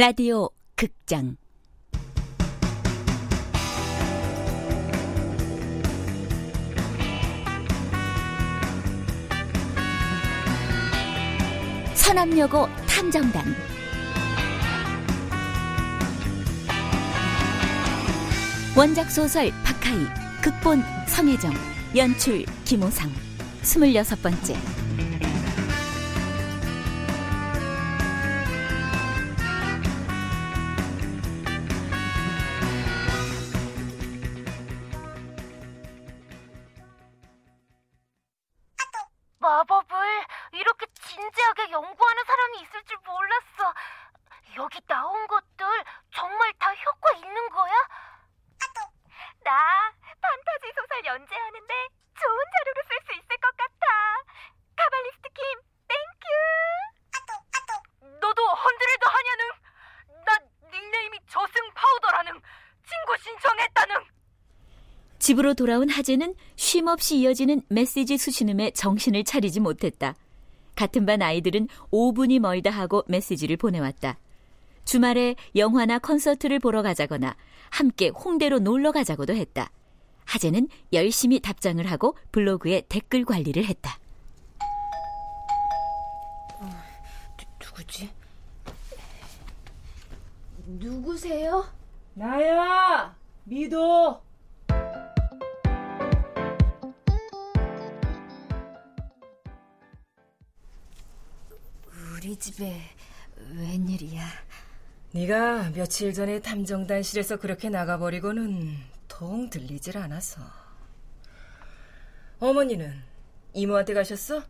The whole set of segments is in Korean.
라디오 극장. 서남여고 탐정단. 원작 소설 박하이 극본 성혜정 연출 김호상. 스물여섯 번째 집으로 돌아온 하재는 쉼없이 이어지는 메시지 수신음에 정신을 차리지 못했다. 같은 반 아이들은 5분이 멀다 하고 메시지를 보내왔다. 주말에 영화나 콘서트를 보러 가자거나 함께 홍대로 놀러 가자고도 했다. 하재는 열심히 답장을 하고 블로그에 댓글 관리를 했다. 누구지? 누구세요? 나야, 미도. 우리 집에 웬일이야? 네가 며칠 전에 탐정단실에서 그렇게 나가버리고는 통 들리질 않아서. 어머니는 이모한테 가셨어?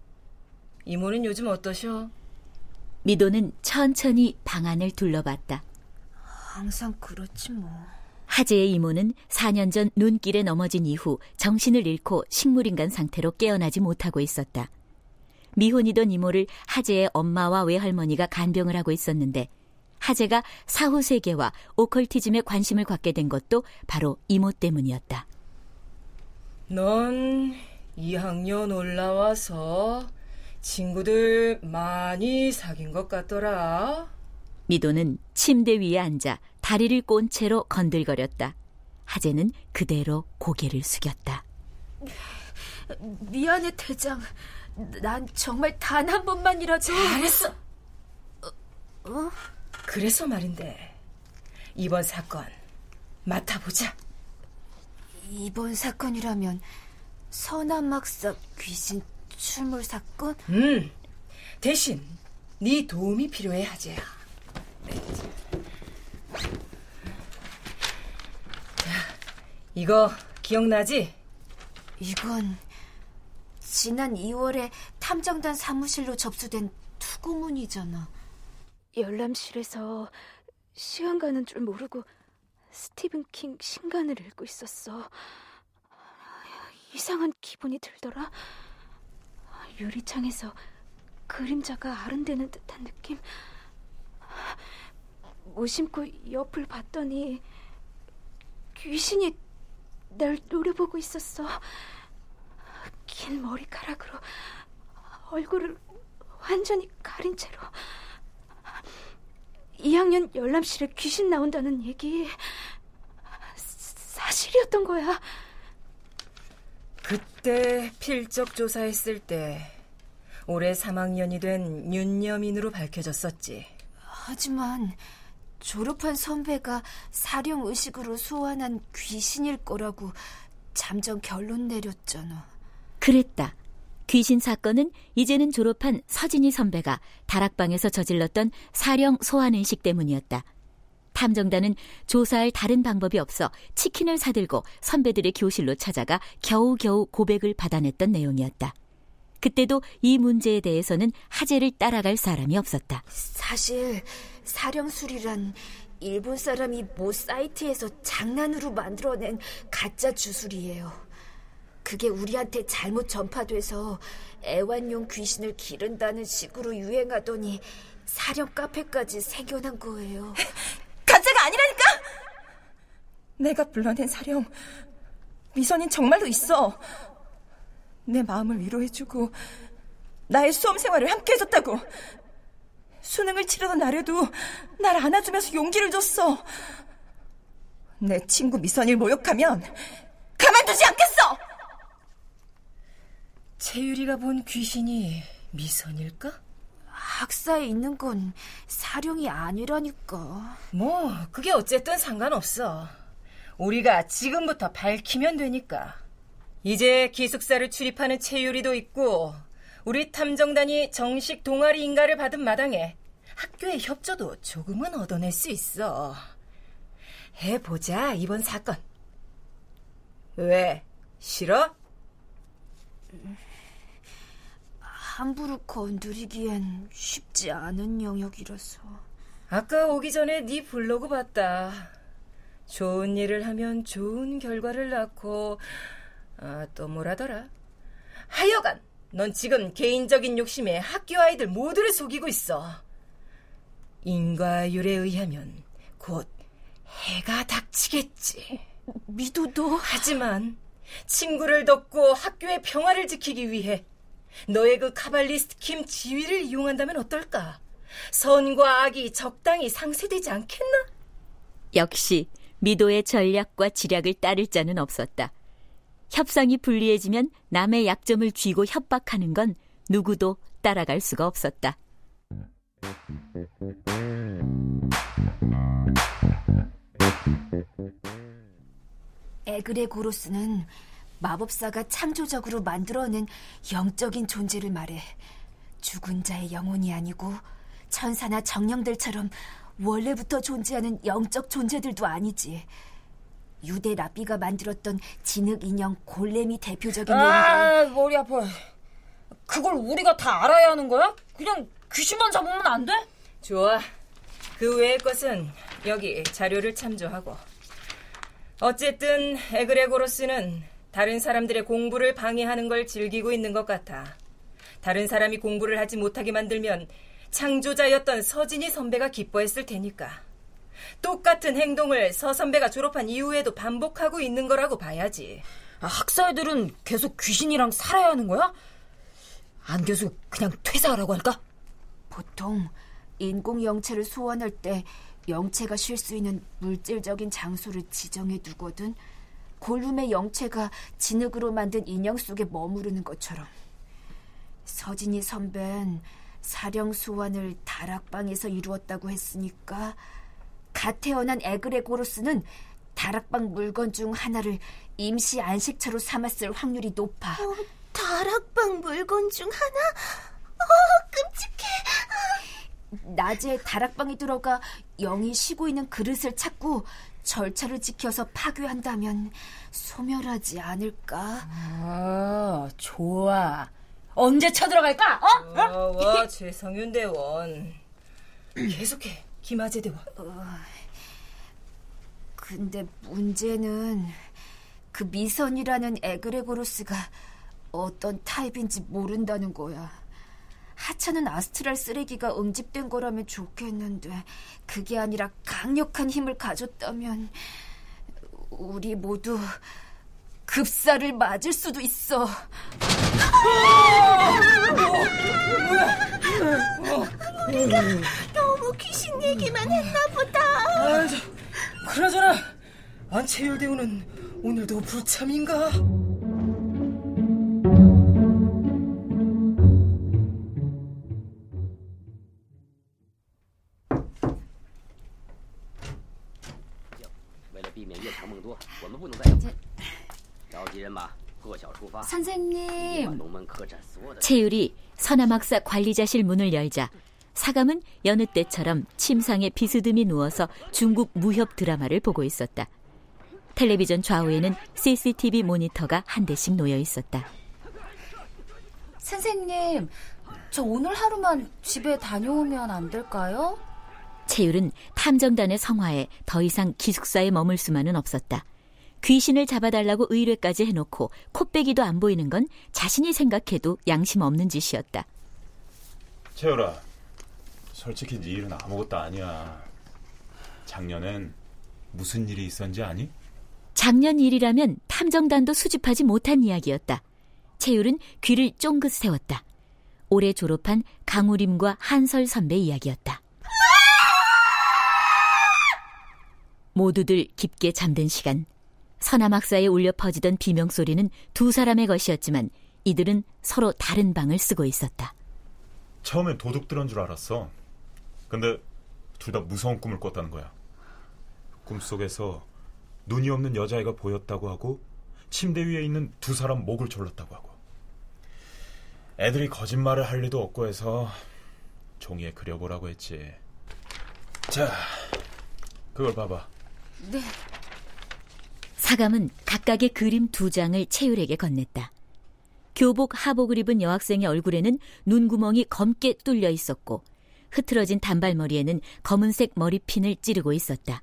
이모는 요즘 어떠셔? 미도는 천천히 방안을 둘러봤다. 항상 그렇지 뭐. 하재의 이모는 4년 전 눈길에 넘어진 이후 정신을 잃고 식물인간 상태로 깨어나지 못하고 있었다. 미혼이던 이모를 하재의 엄마와 외할머니가 간병을 하고 있었는데 하재가 사후 세계와 오컬티즘에 관심을 갖게 된 것도 바로 이모 때문이었다. 넌 2학년 올라와서 친구들 많이 사귄 것 같더라. 미도는 침대 위에 앉아 다리를 꼰 채로 건들거렸다. 하재는 그대로 고개를 숙였다. 미안해 대장. 난 정말 단 한 번만이라도 잘했어. 어? 그래서 말인데 이번 사건 맡아보자. 이번 사건이라면 서남막사 귀신 출몰 사건? 음, 대신 네 도움이 필요해 하재야. 자, 이거 기억나지? 이건 지난 2월에 탐정단 사무실로 접수된 투고문이잖아. 열람실에서 시간 가는 줄 모르고 스티븐 킹 신간을 읽고 있었어. 이상한 기분이 들더라. 유리창에서 그림자가 아른대는 듯한 느낌. 무심코 옆을 봤더니 귀신이 날 노려보고 있었어. 긴 머리카락으로 얼굴을 완전히 가린 채로 2학년 열람실에 귀신 나온다는 얘기 사실이었던 거야. 그때 필적 조사했을 때 올해 3학년이 된 윤여민으로 밝혀졌었지. 하지만 졸업한 선배가 사령 의식으로 소환한 귀신일 거라고 잠정 결론 내렸잖아. 그랬다. 귀신 사건은 이제는 졸업한 서진희 선배가 다락방에서 저질렀던 사령 소환의식 때문이었다. 탐정단은 조사할 다른 방법이 없어 치킨을 사들고 선배들의 교실로 찾아가 겨우겨우 고백을 받아냈던 내용이었다. 그때도 이 문제에 대해서는 하재를 따라갈 사람이 없었다. 사실 사령술이란 일본 사람이 모 사이트에서 장난으로 만들어낸 가짜 주술이에요. 그게 우리한테 잘못 전파돼서 애완용 귀신을 기른다는 식으로 유행하더니 사령 카페까지 생겨난 거예요. 가짜가 아니라니까! 내가 불러낸 사령, 미선인 정말로 있어. 내 마음을 위로해주고 나의 수험 생활을 함께 해줬다고. 수능을 치르던 날에도 날 안아주면서 용기를 줬어. 내 친구 미선일 모욕하면 가만두지 않겠어! 채유리가 본 귀신이 미선일까? 학사에 있는 건 사령이 아니라니까. 뭐, 그게 어쨌든 상관없어. 우리가 지금부터 밝히면 되니까. 이제 기숙사를 출입하는 채유리도 있고, 우리 탐정단이 정식 동아리 인가를 받은 마당에 학교의 협조도 조금은 얻어낼 수 있어. 해보자, 이번 사건. 왜? 싫어? 함부로 건드리기엔 쉽지 않은 영역이라서. 아까 오기 전에 네 블로그 봤다. 좋은 일을 하면 좋은 결과를 낳고 아, 또 뭐라더라. 하여간 넌 지금 개인적인 욕심에 학교 아이들 모두를 속이고 있어. 인과율에 의하면 곧 해가 닥치겠지. 미도도 하지만 친구를 덮고 학교의 평화를 지키기 위해 너의 그 카발리스트 킴 지위를 이용한다면 어떨까? 선과 악이 적당히 상쇄되지 않겠나? 역시 미도의 전략과 지략을 따를 자는 없었다. 협상이 불리해지면 남의 약점을 쥐고 협박하는 건 누구도 따라갈 수가 없었다. 에그레고로스는 마법사가 창조적으로 만들어낸 영적인 존재를 말해 죽은 자의 영혼이 아니고 천사나 정령들처럼 원래부터 존재하는 영적 존재들도 아니지. 유대 라비가 만들었던 진흙 인형 골렘이 대표적인 아, 예인데 머리 아파. 그걸 우리가 다 알아야 하는 거야? 그냥 귀신만 잡으면 안 돼? 좋아. 그 외의 것은 여기 자료를 참조하고. 어쨌든 에그레고로스는 다른 사람들의 공부를 방해하는 걸 즐기고 있는 것 같아. 다른 사람이 공부를 하지 못하게 만들면 창조자였던 서진이 선배가 기뻐했을 테니까. 똑같은 행동을 서 선배가 졸업한 이후에도 반복하고 있는 거라고 봐야지. 아, 학사애들은 계속 귀신이랑 살아야 하는 거야? 안 교수 그냥 퇴사하라고 할까? 보통 인공 영체를 소환할 때 영체가 쉴 수 있는 물질적인 장소를 지정해 두거든. 골렘의 영체가 진흙으로 만든 인형 속에 머무르는 것처럼. 서진이 선배는 사령 소환을 다락방에서 이루었다고 했으니까 갓 태어난 에그레고로스는 다락방 물건 중 하나를 임시 안식처로 삼았을 확률이 높아. 어, 다락방 물건 중 하나? 어, 끔찍해. 낮에 다락방에 들어가 영이 쉬고 있는 그릇을 찾고 절차를 지켜서 파괴한다면 소멸하지 않을까? 아, 좋아. 언제 쳐들어갈까? 어? 어, 와, 최성윤 대원. 계속해, 김아재 대원. 근데 문제는 그 미선이라는 에그레고로스가 어떤 타입인지 모른다는 거야. 하찮은 astral 쓰레기가 응집된 거라면 좋겠는데 그게 아니라 강력한 힘을 가졌다면 우리 모두 급사를 맞을 수도 있어. 너무 귀신 얘기만 했나 보다. 아, 저, 그나저나, 안채율 대우는 오늘도 불참인가? 선생님. 채율이 서남학사 관리자실 문을 열자 사감은 여느 때처럼 침상에 비스듬히 누워서 중국 무협 드라마를 보고 있었다. 텔레비전 좌우에는 CCTV 모니터가 한 대씩 놓여 있었다. 선생님, 저 오늘 하루만 집에 다녀오면 안 될까요? 채율은 탐정단의 성화에 더 이상 기숙사에 머물 수만은 없었다. 귀신을 잡아달라고 의뢰까지 해놓고 코빼기도 안 보이는 건 자신이 생각해도 양심 없는 짓이었다. 채열아, 솔직히 네 일은 아무것도 아니야. 작년엔 무슨 일이 있었는지 아니? 작년 일이라면 탐정단도 수집하지 못한 이야기였다. 채율은 귀를 쫑긋 세웠다. 올해 졸업한 강우림과 한설 선배 이야기였다. 모두들 깊게 잠든 시간. 서남학사에 울려 퍼지던 비명소리는 두 사람의 것이었지만 이들은 서로 다른 방을 쓰고 있었다. 처음엔 도둑 들은 줄 알았어. 근데 둘 다 무서운 꿈을 꿨다는 거야. 꿈속에서 눈이 없는 여자애가 보였다고 하고 침대 위에 있는 두 사람 목을 졸랐다고 하고 애들이 거짓말을 할 리도 없고 해서 종이에 그려보라고 했지. 자, 그걸 봐봐. 네. 사감은 각각의 그림 두 장을 채율에게 건넸다. 교복 하복을 입은 여학생의 얼굴에는 눈구멍이 검게 뚫려 있었고 흐트러진 단발머리에는 검은색 머리핀을 찌르고 있었다.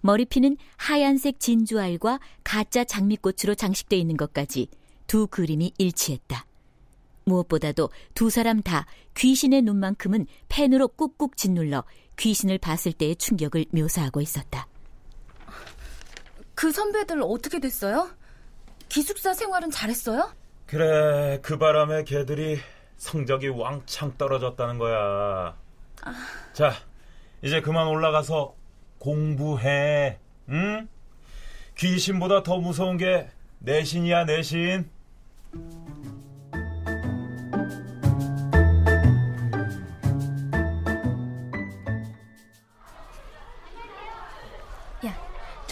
머리핀은 하얀색 진주알과 가짜 장미꽃으로 장식돼 있는 것까지 두 그림이 일치했다. 무엇보다도 두 사람 다 귀신의 눈만큼은 펜으로 꾹꾹 짓눌러 귀신을 봤을 때의 충격을 묘사하고 있었다. 그 선배들 어떻게 됐어요? 기숙사 생활은 잘했어요? 그래, 그 바람에 걔들이 성적이 왕창 떨어졌다는 거야. 아... 자, 이제 그만 올라가서 공부해. 응? 귀신보다 더 무서운 게 내신이야, 내신.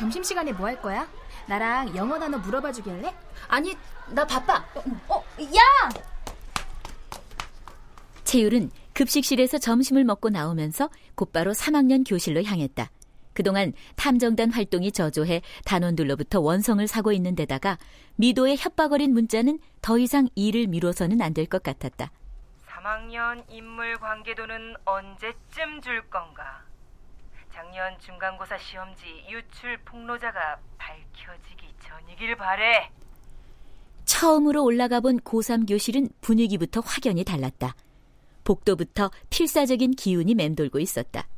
점심시간에 뭐 할 거야? 나랑 영어 단어 물어봐 주길래? 아니, 나 바빠. 어, 야! 채율은 급식실에서 점심을 먹고 나오면서 곧바로 3학년 교실로 향했다. 그동안 탐정단 활동이 저조해 단원들로부터 원성을 사고 있는 데다가 미도의 협박 어린 문자는 더 이상 일을 미뤄서는 안 될 것 같았다. 3학년 인물 관계도는 언제쯤 줄 건가? 작년 중간고사 시험지 유출 폭로자가 밝혀지기 전이길 바래. 처음으로 올라가 본 고3 교실은 분위기부터 확연히 달랐다. 복도부터 필사적인 기운이 맴돌고 있었다.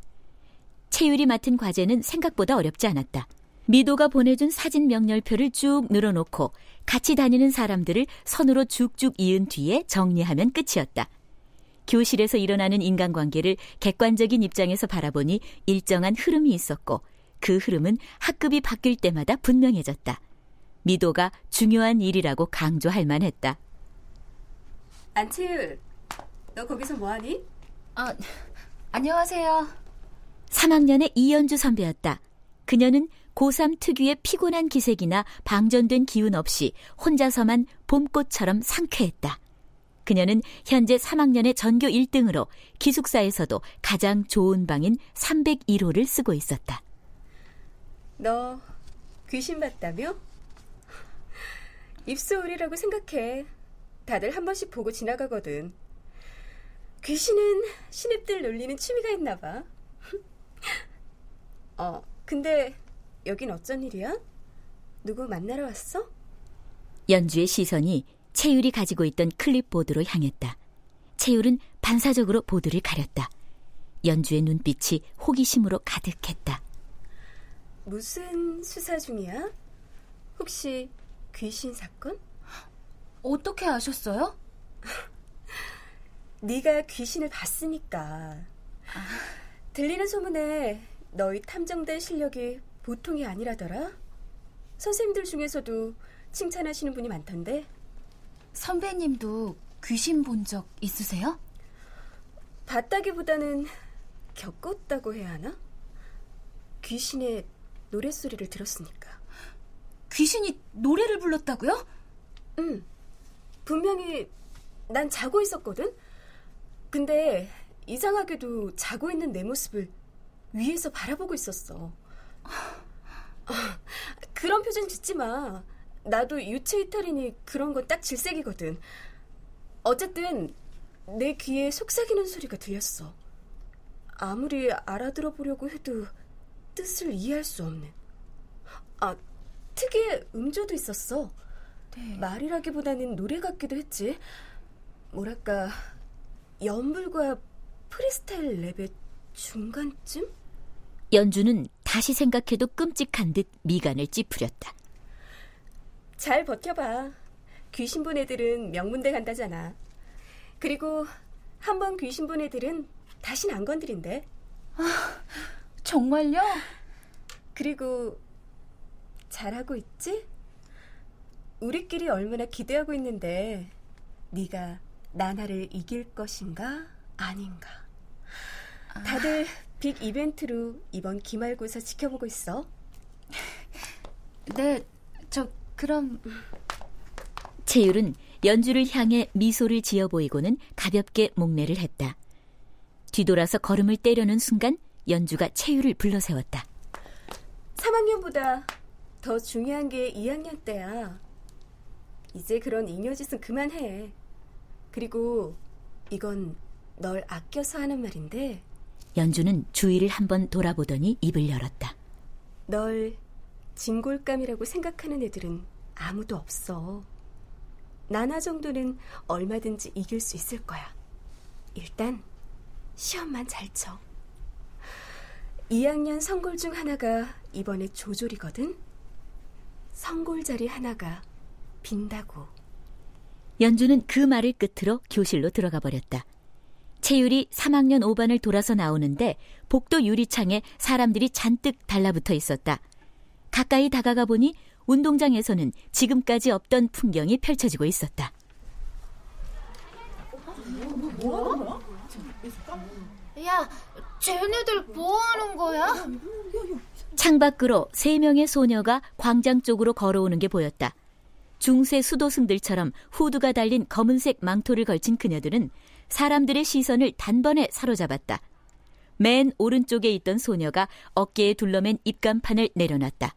채율이 맡은 과제는 생각보다 어렵지 않았다. 미도가 보내준 사진 명렬표를 쭉 늘어놓고 같이 다니는 사람들을 선으로 쭉쭉 이은 뒤에 정리하면 끝이었다. 교실에서 일어나는 인간관계를 객관적인 입장에서 바라보니 일정한 흐름이 있었고 그 흐름은 학급이 바뀔 때마다 분명해졌다. 미도가 중요한 일이라고 강조할 만했다. 안채율, 너 거기서 뭐하니? 아, 안녕하세요. 3학년의 이연주 선배였다. 그녀는 고3 특유의 피곤한 기색이나 방전된 기운 없이 혼자서만 봄꽃처럼 상쾌했다. 그녀는 현재 3학년의 전교 1등으로 기숙사에서도 가장 좋은 방인 301호를 쓰고 있었다. 너 귀신 봤다며? 입소울이라고 생각해. 다들 한 번씩 보고 지나가거든. 귀신은 신입들 놀리는 취미가 있나 봐. 어, 근데 여긴 어쩐 일이야? 누구 만나러 왔어? 연주의 시선이 채율이 가지고 있던 클립보드로 향했다. 채율은 반사적으로 보드를 가렸다. 연주의 눈빛이 호기심으로 가득했다. 무슨 수사 중이야? 혹시 귀신 사건? 어떻게 아셨어요? 네가 귀신을 봤으니까. 들리는 소문에 너희 탐정대 실력이 보통이 아니라더라. 선생님들 중에서도 칭찬하시는 분이 많던데. 선배님도 귀신 본 적 있으세요? 봤다기보다는 겪었다고 해야 하나? 귀신의 노랫소리를 들었으니까. 귀신이 노래를 불렀다고요? 응. 분명히 난 자고 있었거든? 근데 이상하게도 자고 있는 내 모습을 위에서 바라보고 있었어. 그런 표정 짓지 마. 나도 유체 이탈이니 그런 건 딱 질색이거든. 어쨌든 내 귀에 속삭이는 소리가 들렸어. 아무리 알아들어 보려고 해도 뜻을 이해할 수 없는. 아, 특유의 음조도 있었어. 네. 말이라기보다는 노래 같기도 했지. 뭐랄까, 연불과 프리스타일 랩의 중간쯤? 연주는 다시 생각해도 끔찍한 듯 미간을 찌푸렸다. 잘 버텨봐. 귀신 본 애들은 명문대 간다잖아. 그리고 한 번 귀신 본 애들은 다신 안 건드린대. 아, 정말요? 그리고 잘하고 있지? 우리끼리 얼마나 기대하고 있는데 네가 나나를 이길 것인가 아닌가. 다들 빅 이벤트로 이번 기말고사 지켜보고 있어. 네, 저 그럼 채율은 연주를 향해 미소를 지어 보이고는 가볍게 목례를 했다. 뒤돌아서 걸음을 떼려는 순간 연주가 채율을 불러세웠다. 3학년보다 더 중요한 게 2학년 때야. 이제 그런 잉여짓은 그만해. 그리고 이건 널 아껴서 하는 말인데 연주는 주위를 한번 돌아보더니 입을 열었다. 널 진골감이라고 생각하는 애들은 아무도 없어. 나나 정도는 얼마든지 이길 수 있을 거야. 일단 시험만 잘 쳐. 2학년 성골 중 하나가 이번에 조졸이거든. 성골 자리 하나가 빈다고. 연주는 그 말을 끝으로 교실로 들어가 버렸다. 채율이 3학년 5반을 돌아서 나오는데 복도 유리창에 사람들이 잔뜩 달라붙어 있었다. 가까이 다가가 보니 운동장에서는 지금까지 없던 풍경이 펼쳐지고 있었다. 야, 쟤네들 뭐 하는 거야? 창밖으로 세 명의 소녀가 광장 쪽으로 걸어오는 게 보였다. 중세 수도승들처럼 후드가 달린 검은색 망토를 걸친 그녀들은 사람들의 시선을 단번에 사로잡았다. 맨 오른쪽에 있던 소녀가 어깨에 둘러맨 입간판을 내려놨다.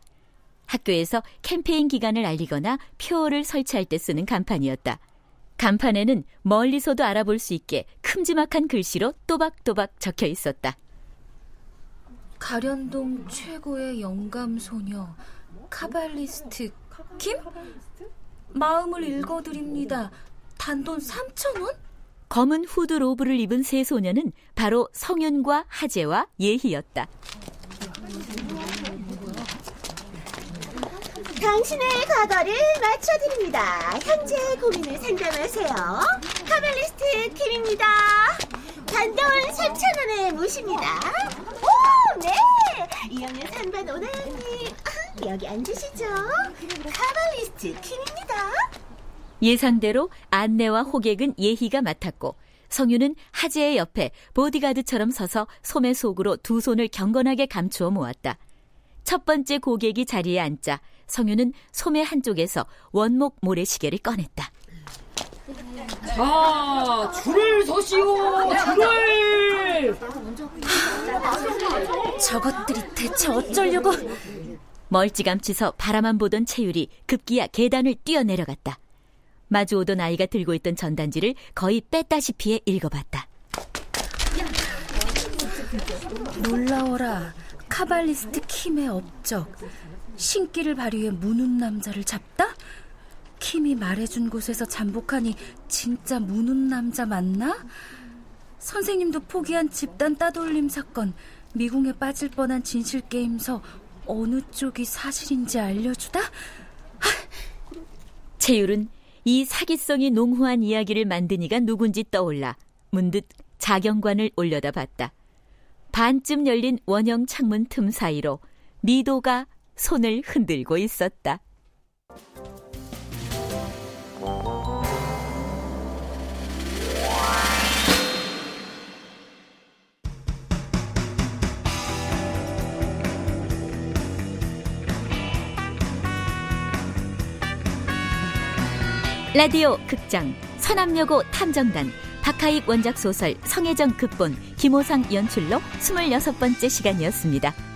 학교에서 캠페인 기간을 알리거나 표어를 설치할 때 쓰는 간판이었다. 간판에는 멀리서도 알아볼 수 있게 큼지막한 글씨로 또박또박 적혀 있었다. 가련동 최고의 영감 소녀 카발리스트 킴? 마음을 읽어드립니다. 단돈 3천 원? 검은 후드 로브를 입은 세 소녀는 바로 성윤과 하재와 예희였다. 당신의 과거를 맞춰드립니다. 현재 고민을 상담하세요. Kabbalist 킴입니다. 단돈 3,000원에 모십니다. 오, 네! 2학년 3반 오나영님. 여기 앉으시죠. Kabbalist 킴입니다. 예상대로 안내와 호객은 예희가 맡았고 성유는 하재의 옆에 보디가드처럼 서서 소매 속으로 두 손을 경건하게 감추어 모았다. 첫 번째 고객이 자리에 앉자 성유는 소매 한쪽에서 원목 모래시계를 꺼냈다. 자, 줄을 서시오, 줄을! 저것들이 대체 어쩌려고? 멀찌감치서 바라만 보던 채율이 급기야 계단을 뛰어내려갔다. 마주오던 아이가 들고 있던 전단지를 거의 뺐다시피 읽어봤다. 놀라워라. 카발리스트 킴의 업적. 신기를 발휘해 무는 남자를 잡다? 킴이 말해준 곳에서 잠복하니 진짜 무는 남자 맞나? 선생님도 포기한 집단 따돌림 사건, 미궁에 빠질 뻔한 진실 게임서 어느 쪽이 사실인지 알려주다? 채율은 이 사기성이 농후한 이야기를 만든 이가 누군지 떠올라 문득 자경관을 올려다 봤다. 반쯤 열린 원형 창문 틈 사이로 미도가 손을 흔들고 있었다. 라디오 극장 서남여고 탐정단 박하익 원작 소설 성혜정 극본 김호상 연출로 26번째 시간이었습니다.